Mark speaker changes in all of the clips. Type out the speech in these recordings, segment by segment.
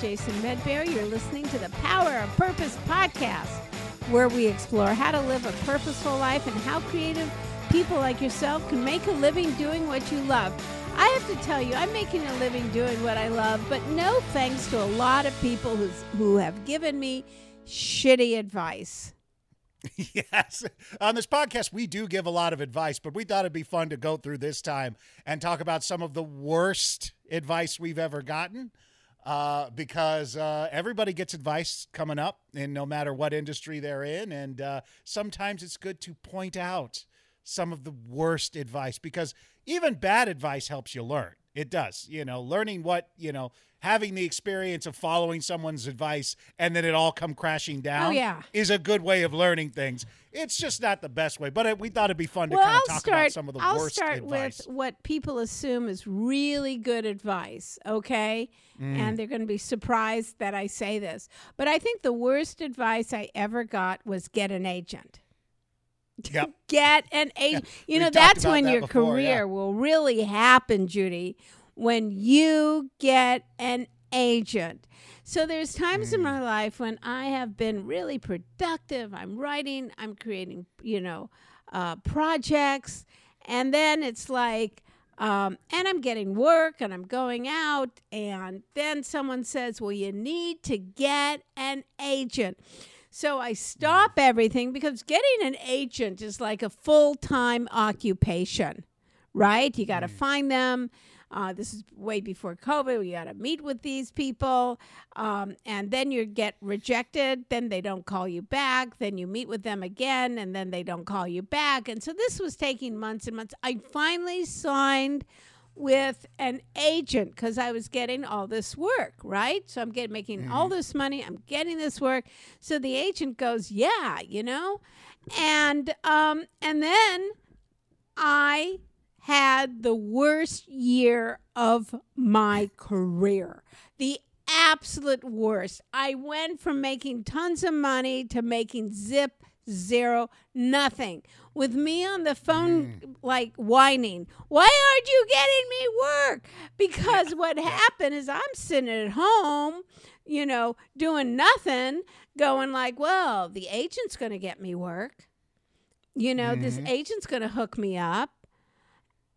Speaker 1: Jason Medberry. You're listening to the Power of Purpose podcast, where we explore how to live a purposeful life and how creative people like yourself can make a living doing what you love. I have to tell you, I'm making a living doing what I love, but no thanks to a lot of people who's, who have given me shitty advice.
Speaker 2: Yes. On this podcast, we do give a lot of advice, but we thought it'd be fun to go through this time and talk about some of the worst advice we've ever gotten. Uh, because uh, everybody gets advice coming up, and no matter what industry they're in. And uh, sometimes it's good to point out some of the worst advice because even bad advice helps you learn. It does. You know, learning what, you know, having the experience of following someone's advice and then it all come crashing down
Speaker 1: Oh, yeah.
Speaker 2: is a good way of learning things. It's just not the best way, but it, we thought it'd be fun to
Speaker 1: well,
Speaker 2: kind of
Speaker 1: I'll
Speaker 2: talk
Speaker 1: start.
Speaker 2: about some of the
Speaker 1: I'll
Speaker 2: worst
Speaker 1: start
Speaker 2: advice.
Speaker 1: with what people assume is really good advice. Okay,
Speaker 2: Mm.
Speaker 1: and they're going to be surprised that I say this, but I think the worst advice I ever got was get an agent.
Speaker 2: Yep.
Speaker 1: Get an agent. you know
Speaker 2: we've
Speaker 1: that's when
Speaker 2: that
Speaker 1: your
Speaker 2: before,
Speaker 1: career
Speaker 2: yeah.
Speaker 1: will really happen, Judy. When you get an agent. So there's times
Speaker 2: Mm.
Speaker 1: in my life when I have been really productive. I'm writing, I'm creating, you know, uh, projects, and then it's like, um, and I'm getting work and I'm going out, and then someone says, Well, you need to get an agent. So I stop everything because getting an agent is like a full time occupation, right? You got to find them. Uh, this is way before COVID. You got to meet with these people, um, and then you get rejected. Then they don't call you back. Then you meet with them again, and then they don't call you back. And so this was taking months and months. I finally signed with an agent because I was getting all this work, right? So I'm getting making all this money. I'm getting this work. So the agent goes, "Yeah, you know," and um, and then I had the worst year of my career. The absolute worst. I went from making tons of money to making zip zero nothing. With me on the phone mm. like whining why aren't you getting me work? Because what happened is i'm sitting at home you know doing nothing going like well the agent's going to get me work. You know this mm-hmm. agent's going to hook me up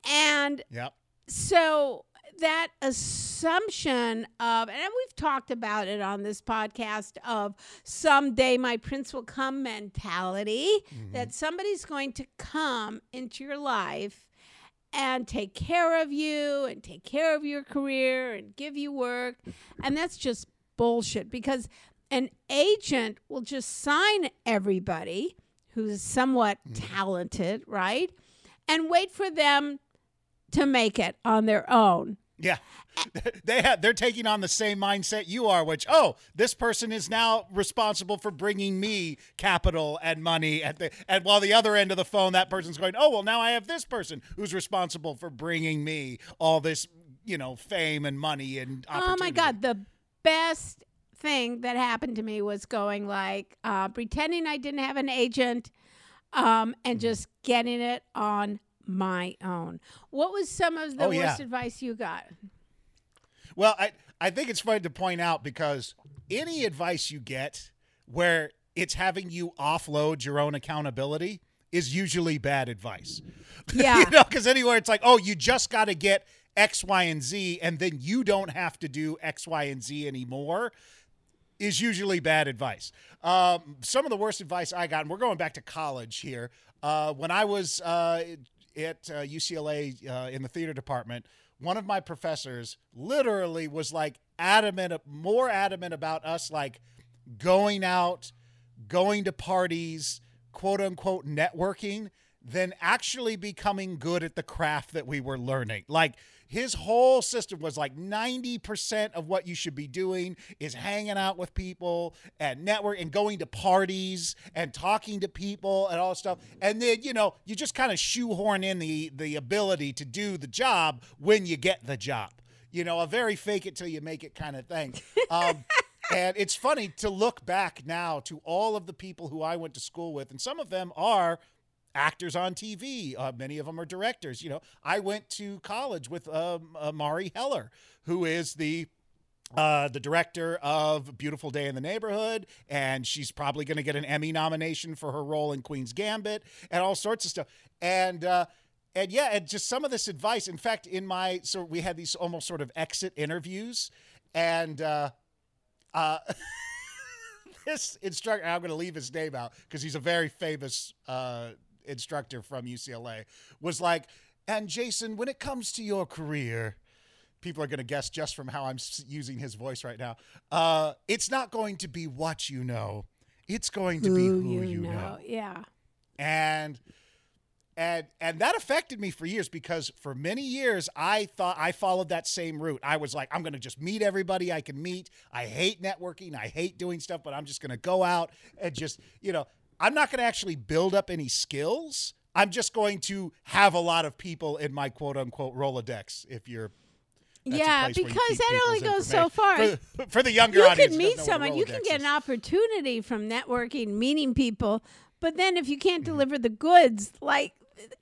Speaker 1: and
Speaker 2: Yep.
Speaker 1: so that assumption of and we've talked about it on this podcast of someday my prince will come mentality mm-hmm. that somebody's going to come into your life and take care of you and take care of your career and give you work. And that's just bullshit because an agent will just sign everybody who's somewhat mm-hmm. talented right? And wait for them to make it on their own.
Speaker 2: Yeah. They have they're taking on the same mindset you are, which oh, this person is now responsible for bringing me capital and money at the and while the other end of the phone that person's going, "Oh, well now I have this person who's responsible for bringing me all this, you know, fame and money and
Speaker 1: Oh my. God, the best thing that happened to me was going like uh, pretending I didn't have an agent um, and just getting it on my own. What was some of the
Speaker 2: Oh,
Speaker 1: worst
Speaker 2: yeah.
Speaker 1: advice you got?
Speaker 2: Well, I, I think it's fun to point out because any advice you get where it's having you offload your own accountability is usually bad advice.
Speaker 1: Yeah.
Speaker 2: you know, because anywhere it's like, oh, you just got to get X, Y, and Z, and then you don't have to do X, Y, and Z anymore is usually bad advice. Um, some of the worst advice I got, and we're going back to college here. Uh, when I was uh, at uh, UCLA uh, in the theater department, one of my professors literally was like adamant, more adamant about us like going out, going to parties, quote unquote networking, than actually becoming good at the craft that we were learning. Like his whole system was like 90% of what you should be doing is hanging out with people and network and going to parties and talking to people and all that stuff. And then, you know, you just kind of shoehorn in the the ability to do the job when you get the job. You know, a very fake it till you make it kind of thing. Um, and it's funny to look back now to all of the people who I went to school with, and some of them are actors on TV. Uh, many of them are directors. You know, I went to college with um, uh, Marielle Heller, who is the uh, the director of Beautiful Day in the Neighborhood, and she's probably going to get an Emmy nomination for her role in Queen's Gambit, and all sorts of stuff. And uh, and yeah, and just some of this advice. In fact, in my so we had these almost sort of exit interviews, and uh, uh, this instructor, I'm going to leave his name out because he's a very famous uh, instructor from UCLA, was like, and Jason, when it comes to your career people are going to guess just from how I'm using his voice right now. Uh, it's not going to be what you know. It's going to
Speaker 1: who
Speaker 2: be who
Speaker 1: you,
Speaker 2: you
Speaker 1: know.
Speaker 2: know.
Speaker 1: Yeah.
Speaker 2: And and and that affected me for years because for many years I thought I followed that same route. I was like, I'm going to just meet everybody I can meet. I hate networking. I hate doing stuff, but I'm just going to go out and just, you know, I'm not going to actually build up any skills. I'm just going to have a lot of people in my quote unquote Rolodex, if you're that's
Speaker 1: yeah,
Speaker 2: because
Speaker 1: that only goes so far.
Speaker 2: For, for the younger
Speaker 1: you
Speaker 2: audience,
Speaker 1: can meet someone, you can get an opportunity from networking, meeting people, but then if you can't
Speaker 2: Mm-hmm.
Speaker 1: deliver the goods, like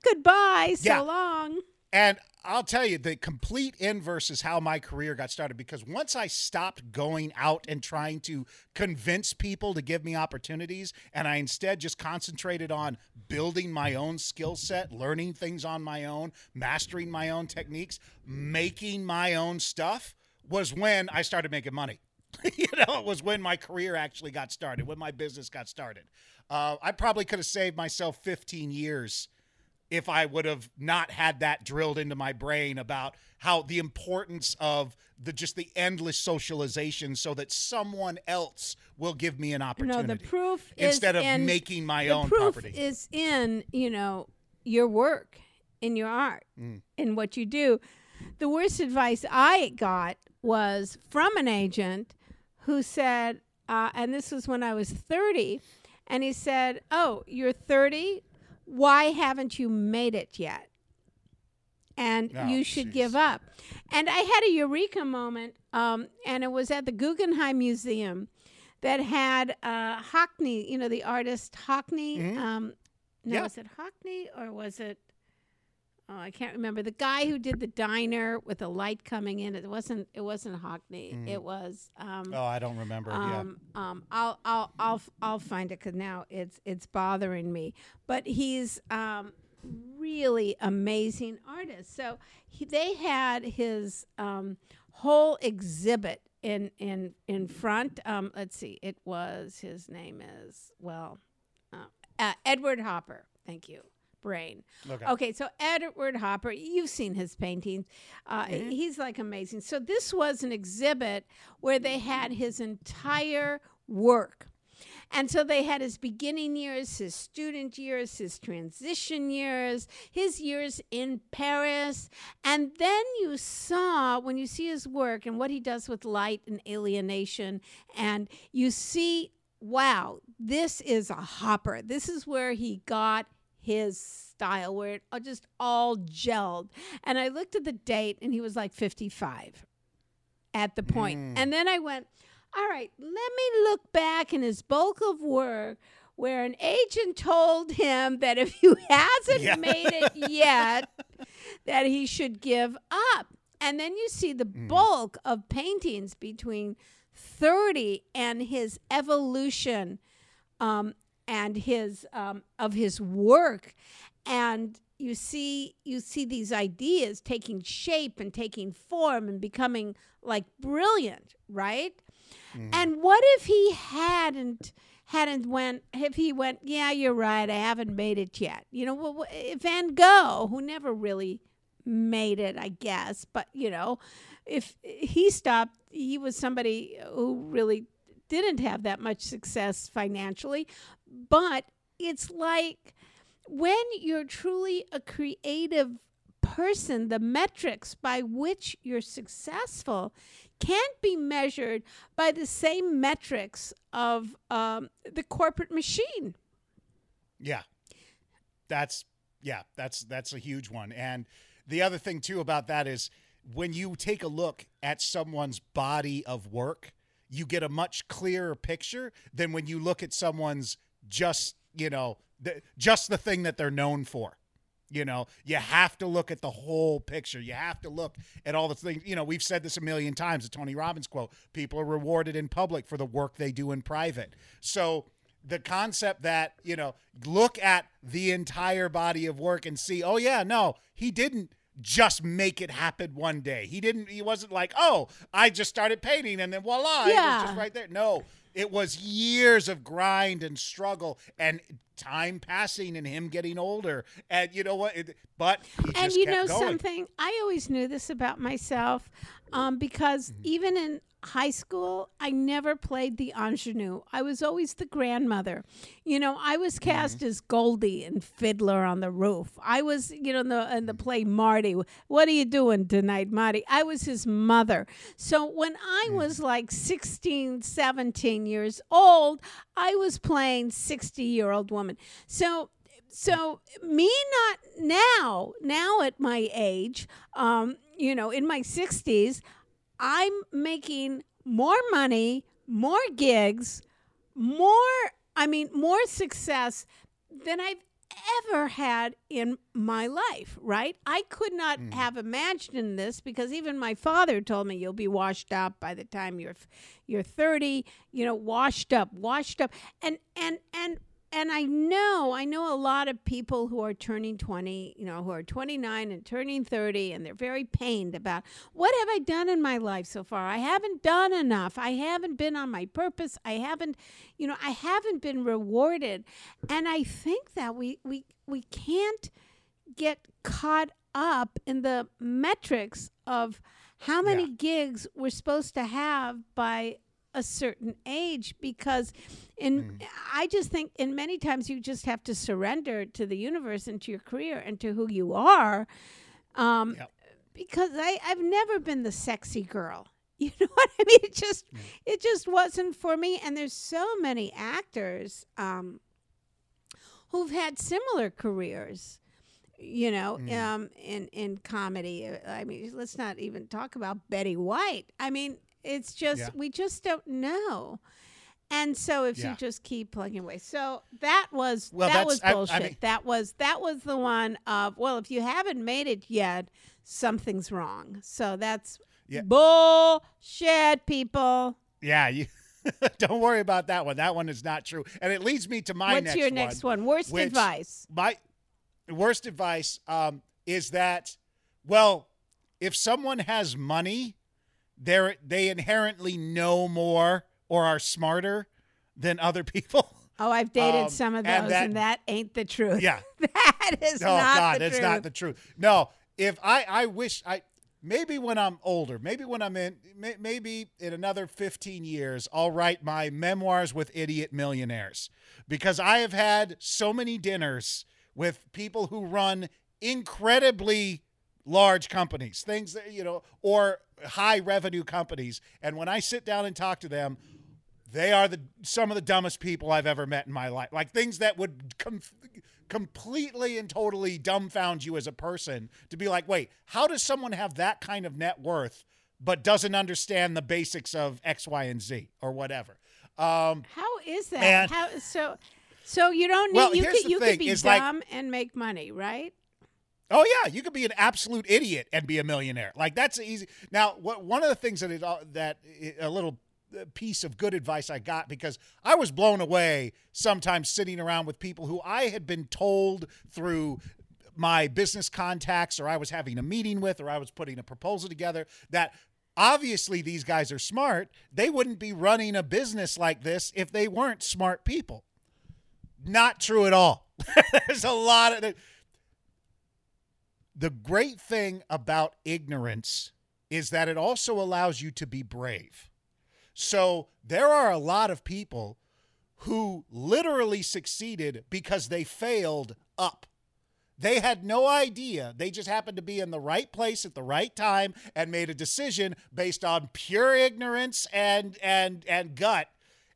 Speaker 1: goodbye, so long.
Speaker 2: And I'll tell you, the complete inverse is how my career got started because once I stopped going out and trying to convince people to give me opportunities, and I instead just concentrated on building my own skill set, learning things on my own, mastering my own techniques, making my own stuff, was when I started making money. you know, it was when my career actually got started, when my business got started. Uh, I probably could have saved myself 15 years if I would have not had that drilled into my brain about how the importance of the just the endless socialization so that someone else will give me an opportunity.
Speaker 1: No, the proof is
Speaker 2: instead of
Speaker 1: in,
Speaker 2: making my own
Speaker 1: proof
Speaker 2: property.
Speaker 1: is in you know your work, in your art,
Speaker 2: Mm.
Speaker 1: in what you do. The worst advice I got was from an agent who said, uh, and this was when I was thirty, and he said, "Oh, you're thirty. Why haven't you made it yet?" And
Speaker 2: Oh,
Speaker 1: you should give up. And I had a eureka moment, um, and it was at the Guggenheim Museum that had uh, Hockney, you know, the artist Hockney.
Speaker 2: Mhm.
Speaker 1: Um, no,
Speaker 2: Yeah.
Speaker 1: was it Hockney or was it? Oh, I can't remember. The guy who did the diner with the light coming in. It wasn't. It wasn't Hockney.
Speaker 2: Mhm.
Speaker 1: It was. Um,
Speaker 2: oh, I don't remember. yeah.
Speaker 1: um, um, I'll, I'll, I'll, f- I'll find it because now it's, it's bothering me. But he's um, really amazing artist. So he, they had his um, whole exhibit in, in, in front. Um, let's see. It was his name is well, uh, uh, Edward Hopper. Thank you. Brain.
Speaker 2: Okay.
Speaker 1: Okay, so Edward Hopper, you've seen his paintings. Uh,
Speaker 2: Mhm.
Speaker 1: He's like amazing. So this was an exhibit where they had his entire work. And so they had his beginning years, his student years, his transition years, his years in Paris. And then you saw, when you see his work and what he does with light and alienation, and you see, wow, this is a hopper. This is where he got his style, where it just all gelled. And I looked at the date and he was like 55 at the point.
Speaker 2: Mm.
Speaker 1: And then I went, all right, let me look back in his bulk of work where an agent told him that if he hasn't
Speaker 2: Yeah.
Speaker 1: made it yet, that he should give up. And then you see the
Speaker 2: Mm.
Speaker 1: bulk of paintings between 30 and his evolution um, and his um, of his work. And you see you see these ideas taking shape and taking form and becoming like brilliant right? And what if he hadn't hadn't went if he went yeah you're right i haven't made it yet. You know wh- van gogh who never really made it i guess but you know if he stopped he was somebody who really didn't have that much success financially but it's like when you're truly a creative person, the metrics by which you're successful can't be measured by the same metrics of um, the corporate machine.
Speaker 2: Yeah. That's yeah, that's that's a huge one. And the other thing too about that is when you take a look at someone's body of work, you get a much clearer picture than when you look at someone's just, you know, the, just the thing that they're known for. You know, you have to look at the whole picture. You have to look at all the things. You know, we've said this a million times. The Tony Robbins quote: "People are rewarded in public for the work they do in private." So the concept that you know, look at the entire body of work and see, oh yeah, no, he didn't just make it happen one day. He didn't. He wasn't like, oh, I just started painting and then voila, it was just right there. No, it was years of grind and struggle and time passing and him getting older. And you know what? It, but he
Speaker 1: and you know
Speaker 2: going.
Speaker 1: something i always knew this about myself um, because
Speaker 2: Mm-hmm.
Speaker 1: even in high school i never played the ingenue. I was always the grandmother. You know i was
Speaker 2: Mm-hmm.
Speaker 1: cast as Golde in fiddler on the roof. I was you know in the, in the play marty. What are you doing tonight marty? I was his mother. So when i
Speaker 2: Mm-hmm.
Speaker 1: was like 16 17 years old i was playing 60 year old woman. So so me not now now at my age um you know in my 60s i'm making more money more gigs more i mean more success than i've ever had in my life right? I could not hmm. have imagined this because even my father told me you'll be washed up by the time you're you're 30 you know washed up washed up. And and and and I know, I know a lot of people who are turning 20, you know, who are 29 and turning 30, and they're very pained about what have I done in my life so far? I haven't done enough. I haven't been on my purpose. I haven't, you know, I haven't been rewarded. And I think that we we we can't get caught up in the metrics of how many
Speaker 2: Yeah.
Speaker 1: gigs we're supposed to have by a certain age because in I just think in many times you just have to surrender to the universe and to your career and to who you are um
Speaker 2: Yep.
Speaker 1: because I I've never been the sexy girl. You know what I mean? It just it just wasn't for me. And there's so many actors um who've had similar careers you know
Speaker 2: Mm.
Speaker 1: um in in comedy. I mean let's not even talk about betty white. I mean it's just
Speaker 2: Yeah.
Speaker 1: we just don't know and so if
Speaker 2: Yeah.
Speaker 1: you just keep plugging away so that was
Speaker 2: Well,
Speaker 1: that was
Speaker 2: I- I
Speaker 1: bullshit
Speaker 2: mean-
Speaker 1: that was that was the one of well if you haven't made it yet something's wrong so that's
Speaker 2: Yeah.
Speaker 1: bullshit people
Speaker 2: Yeah, you don't worry about that one. That one is not true. And it leads me to my
Speaker 1: what's
Speaker 2: next
Speaker 1: your next one worst advice
Speaker 2: My worst advice um, is that, well, if someone has money, they they inherently know more or are smarter than other people.
Speaker 1: oh i've dated
Speaker 2: Um,
Speaker 1: some of those
Speaker 2: and
Speaker 1: and
Speaker 2: that-
Speaker 1: that, ain't the truth
Speaker 2: Yeah.
Speaker 1: that is
Speaker 2: Oh
Speaker 1: not
Speaker 2: God,
Speaker 1: the
Speaker 2: that's
Speaker 1: truth.
Speaker 2: not the truth. No, if I I wish I maybe when I'm older, maybe when I'm in may, maybe in another 15 years, I'll write my memoirs with idiot millionaires because I have had so many dinners with people who run incredibly large companies, things that you know, or high revenue companies, and when I sit down and talk to them, they are the some of the dumbest people I've ever met in my life. Like things that would com- completely and totally dumbfound you as a person to be like, wait, how does someone have that kind of net worth but doesn't understand the basics of X, Y, and Z or whatever? Um,
Speaker 1: How is that? How so? So you don't need
Speaker 2: Well,
Speaker 1: you could you
Speaker 2: thing,
Speaker 1: could be
Speaker 2: is like-
Speaker 1: dumb and make money, right?
Speaker 2: Oh yeah, you could be an absolute idiot and be a millionaire. Like that's easy. Now, what one of the things that it uh, that i- a little uh, piece of good advice I got because I was blown away sometimes sitting around with people who I had been told through my business contacts or I was having a meeting with or I was putting a proposal together that obviously these guys are smart. They wouldn't be running a business like this if they weren't smart people. Not true at all. There's a lot of the great thing about ignorance is that it also allows you to be brave. So there are a lot of people who literally succeeded because they failed up. They had no idea. They just happened to be in the right place at the right time and made a decision based on pure ignorance and and and gut.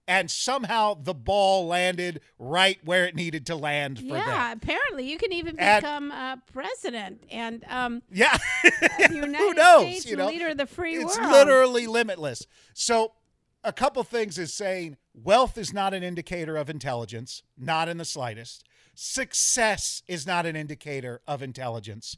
Speaker 2: And somehow the ball landed right where it needed to land for
Speaker 1: yeah,
Speaker 2: them.
Speaker 1: Yeah, apparently you can even
Speaker 2: And-
Speaker 1: become uh, president and um,
Speaker 2: Yeah.
Speaker 1: United
Speaker 2: Who knows?
Speaker 1: States
Speaker 2: you know?
Speaker 1: leader of the free
Speaker 2: it's
Speaker 1: world.
Speaker 2: literally limitless. So, a couple things is saying wealth is not an indicator of intelligence, not in the slightest. success is not an indicator of intelligence.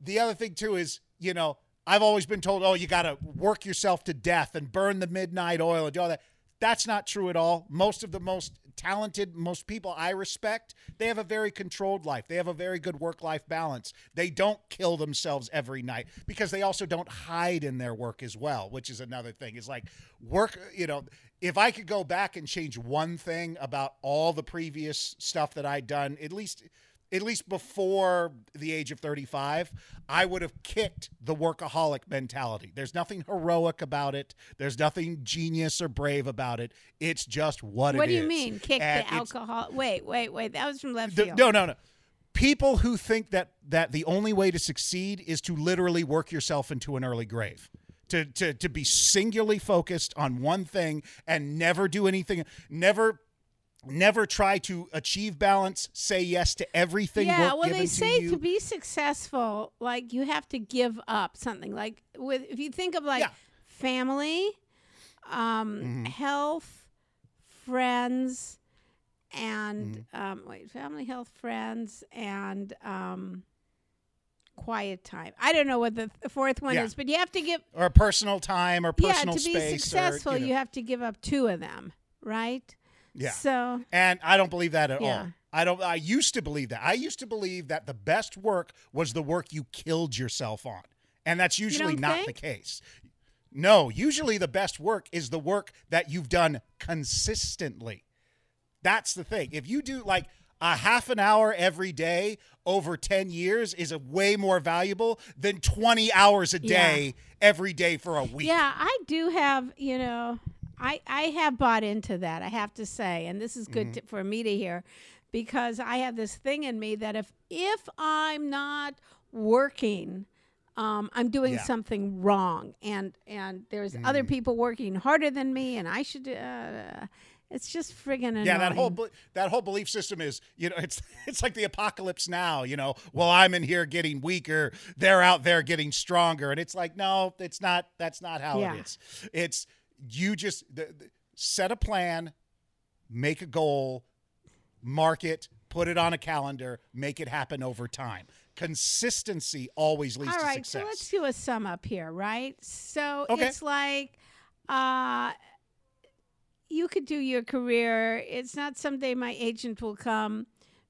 Speaker 2: The other thing too is, you know, I've always been told, oh, you got to work yourself to death and burn the midnight oil and do all that. That's not true at all. Most of the most talented, most people I respect, they have a very controlled life. They have a very good work life balance. They don't kill themselves every night because they also don't hide in their work as well, which is another thing. It's like work, you know, if I could go back and change one thing about all the previous stuff that I'd done, at least at least before the age of 35, I would have kicked the workaholic mentality. There's nothing heroic about it. There's nothing genius or brave about it. It's just what, it is.
Speaker 1: What do you mean? Kick
Speaker 2: And
Speaker 1: the alcohol? Wait, wait, wait. That was from left field.
Speaker 2: no, no, no. People who think that that the only way to succeed is to literally work yourself into an early grave. To, to, to be singularly focused on one thing and never do anything, never never try to achieve balance, say yes to everything.
Speaker 1: yeah, well, they say
Speaker 2: you.
Speaker 1: to be successful, like you have to give up something. Like with, if you think of like
Speaker 2: Yeah.
Speaker 1: family, um,
Speaker 2: Mm-hmm.
Speaker 1: health, friends, and
Speaker 2: Mm-hmm.
Speaker 1: um, wait, family, health, friends, and um, quiet time. I don't know what the, the fourth one
Speaker 2: Yeah.
Speaker 1: is, but you have to give.
Speaker 2: or personal time or personal
Speaker 1: yeah, to be successful,
Speaker 2: or, you
Speaker 1: you, have to give up two of them, right?
Speaker 2: Yeah.
Speaker 1: So
Speaker 2: And I don't believe that at
Speaker 1: Yeah.
Speaker 2: all. I don't I used to believe that. I used to believe that the best work was the work you killed yourself on. And that's usually
Speaker 1: don't think?
Speaker 2: the case. No, usually the best work is the work that you've done consistently. That's the thing. If you do like a half an hour every day over 10 years is a way more valuable than 20 hours a
Speaker 1: Yeah.
Speaker 2: day every day for a week.
Speaker 1: Yeah, I do have, you know, I I have bought into that. I have to say, and this is good
Speaker 2: Mm-hmm.
Speaker 1: to, for me to hear because I have this thing in me that if if I'm not working, um, I'm doing
Speaker 2: Yeah.
Speaker 1: something wrong, and and there's other
Speaker 2: Mm.
Speaker 1: people working harder than me, and I should. Uh, it's just friggin' annoying.
Speaker 2: Yeah, that whole that whole belief system is, you know, it's it's like the apocalypse now, you know. Well, I'm in here getting weaker, they're out there getting stronger, and it's like, no, it's not. That's not how
Speaker 1: Yeah.
Speaker 2: it is. It's you just the, the- set a plan, make a goal, mark it, put it on a calendar, make it happen over time. Consistency always leads
Speaker 1: All
Speaker 2: to
Speaker 1: right, so let's do a sum up here, right? So
Speaker 2: Okay.
Speaker 1: it's like uh you could do your career. It's not someday my agent will come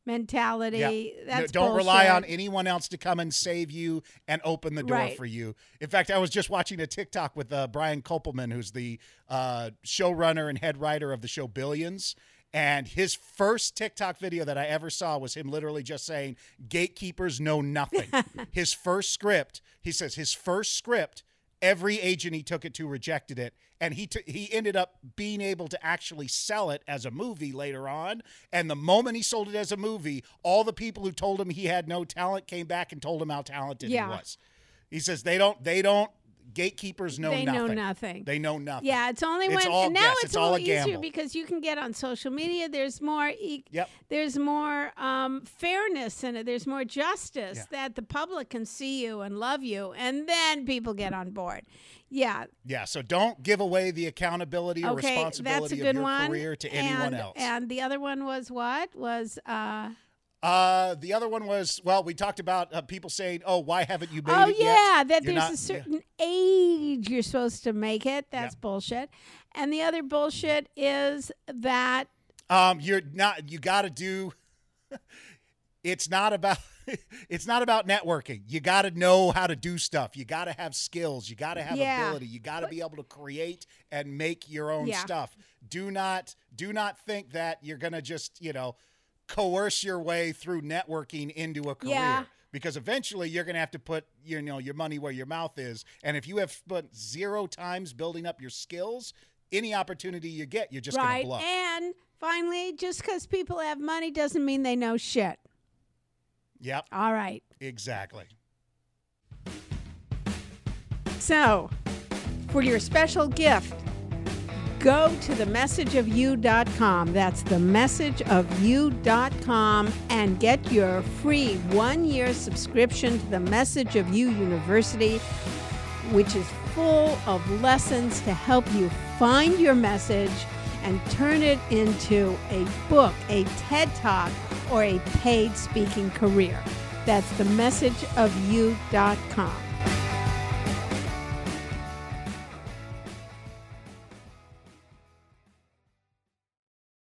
Speaker 1: mentality.
Speaker 2: Yeah. No, don't rely on anyone else to come and save you and open the door
Speaker 1: Right.
Speaker 2: for you. In fact, I was just watching a TikTok with uh, Brian Koppelman, who's the uh, showrunner and head writer of the show Billions. And his first TikTok video that I ever saw was him literally just saying, Gatekeepers know nothing. his first script, he says, his first script, every agent he took it to rejected it. And he t- he ended up being able to actually sell it as a movie later on. And the moment he sold it as a movie, all the people who told him he had no talent came back and told him how talented
Speaker 1: Yeah.
Speaker 2: he was. He says they don't they don't gatekeepers know
Speaker 1: They
Speaker 2: nothing.
Speaker 1: know nothing.
Speaker 2: They know nothing.
Speaker 1: Yeah, it's only
Speaker 2: It's
Speaker 1: when
Speaker 2: all-
Speaker 1: and now
Speaker 2: yes,
Speaker 1: it's,
Speaker 2: it's
Speaker 1: a
Speaker 2: all
Speaker 1: little
Speaker 2: a
Speaker 1: easier because you can get on social media. There's more. E-
Speaker 2: Yep.
Speaker 1: There's more um, fairness in it. There's more justice
Speaker 2: Yeah.
Speaker 1: that the public can see you and love you, and then people get on board. Yeah,
Speaker 2: Yeah, so don't give away the accountability or
Speaker 1: okay,
Speaker 2: responsibility
Speaker 1: that's a
Speaker 2: of your
Speaker 1: one.
Speaker 2: career to anyone
Speaker 1: and,
Speaker 2: else.
Speaker 1: And the other one was what? Was uh,
Speaker 2: uh, the other one was well, we talked about uh, people saying, "Oh, why haven't you made
Speaker 1: oh
Speaker 2: it
Speaker 1: yeah,
Speaker 2: yet?"
Speaker 1: Oh yeah, that
Speaker 2: You're
Speaker 1: there's
Speaker 2: not-
Speaker 1: a certain age you're supposed to make it. That's
Speaker 2: Yeah.
Speaker 1: bullshit. And the other bullshit is that
Speaker 2: Um, you're not. You got to do. it's not about. It's not about networking. You got to know how to do stuff. You got to have skills. You got to have
Speaker 1: Yeah.
Speaker 2: ability. You got to be able to create and make your own
Speaker 1: Yeah.
Speaker 2: stuff. Do not do not think that you're gonna just you know coerce your way through networking into a career.
Speaker 1: Yeah.
Speaker 2: Because eventually you're gonna have to put you know your money where your mouth is, and if you have spent zero times building up your skills, any opportunity you get, you're just
Speaker 1: right.
Speaker 2: gonna blow.
Speaker 1: And finally, just because people have money doesn't mean they know shit.
Speaker 2: Yep,
Speaker 1: All right.
Speaker 2: exactly.
Speaker 1: So, for your special gift, go to themessageofyou.com. That's themessageofyou.com and get your free one year subscription to the Message of You University, which is full of lessons to help you find your message and turn it into a book, a TED Talk, or a paid speaking career. That's the messageofyou.com.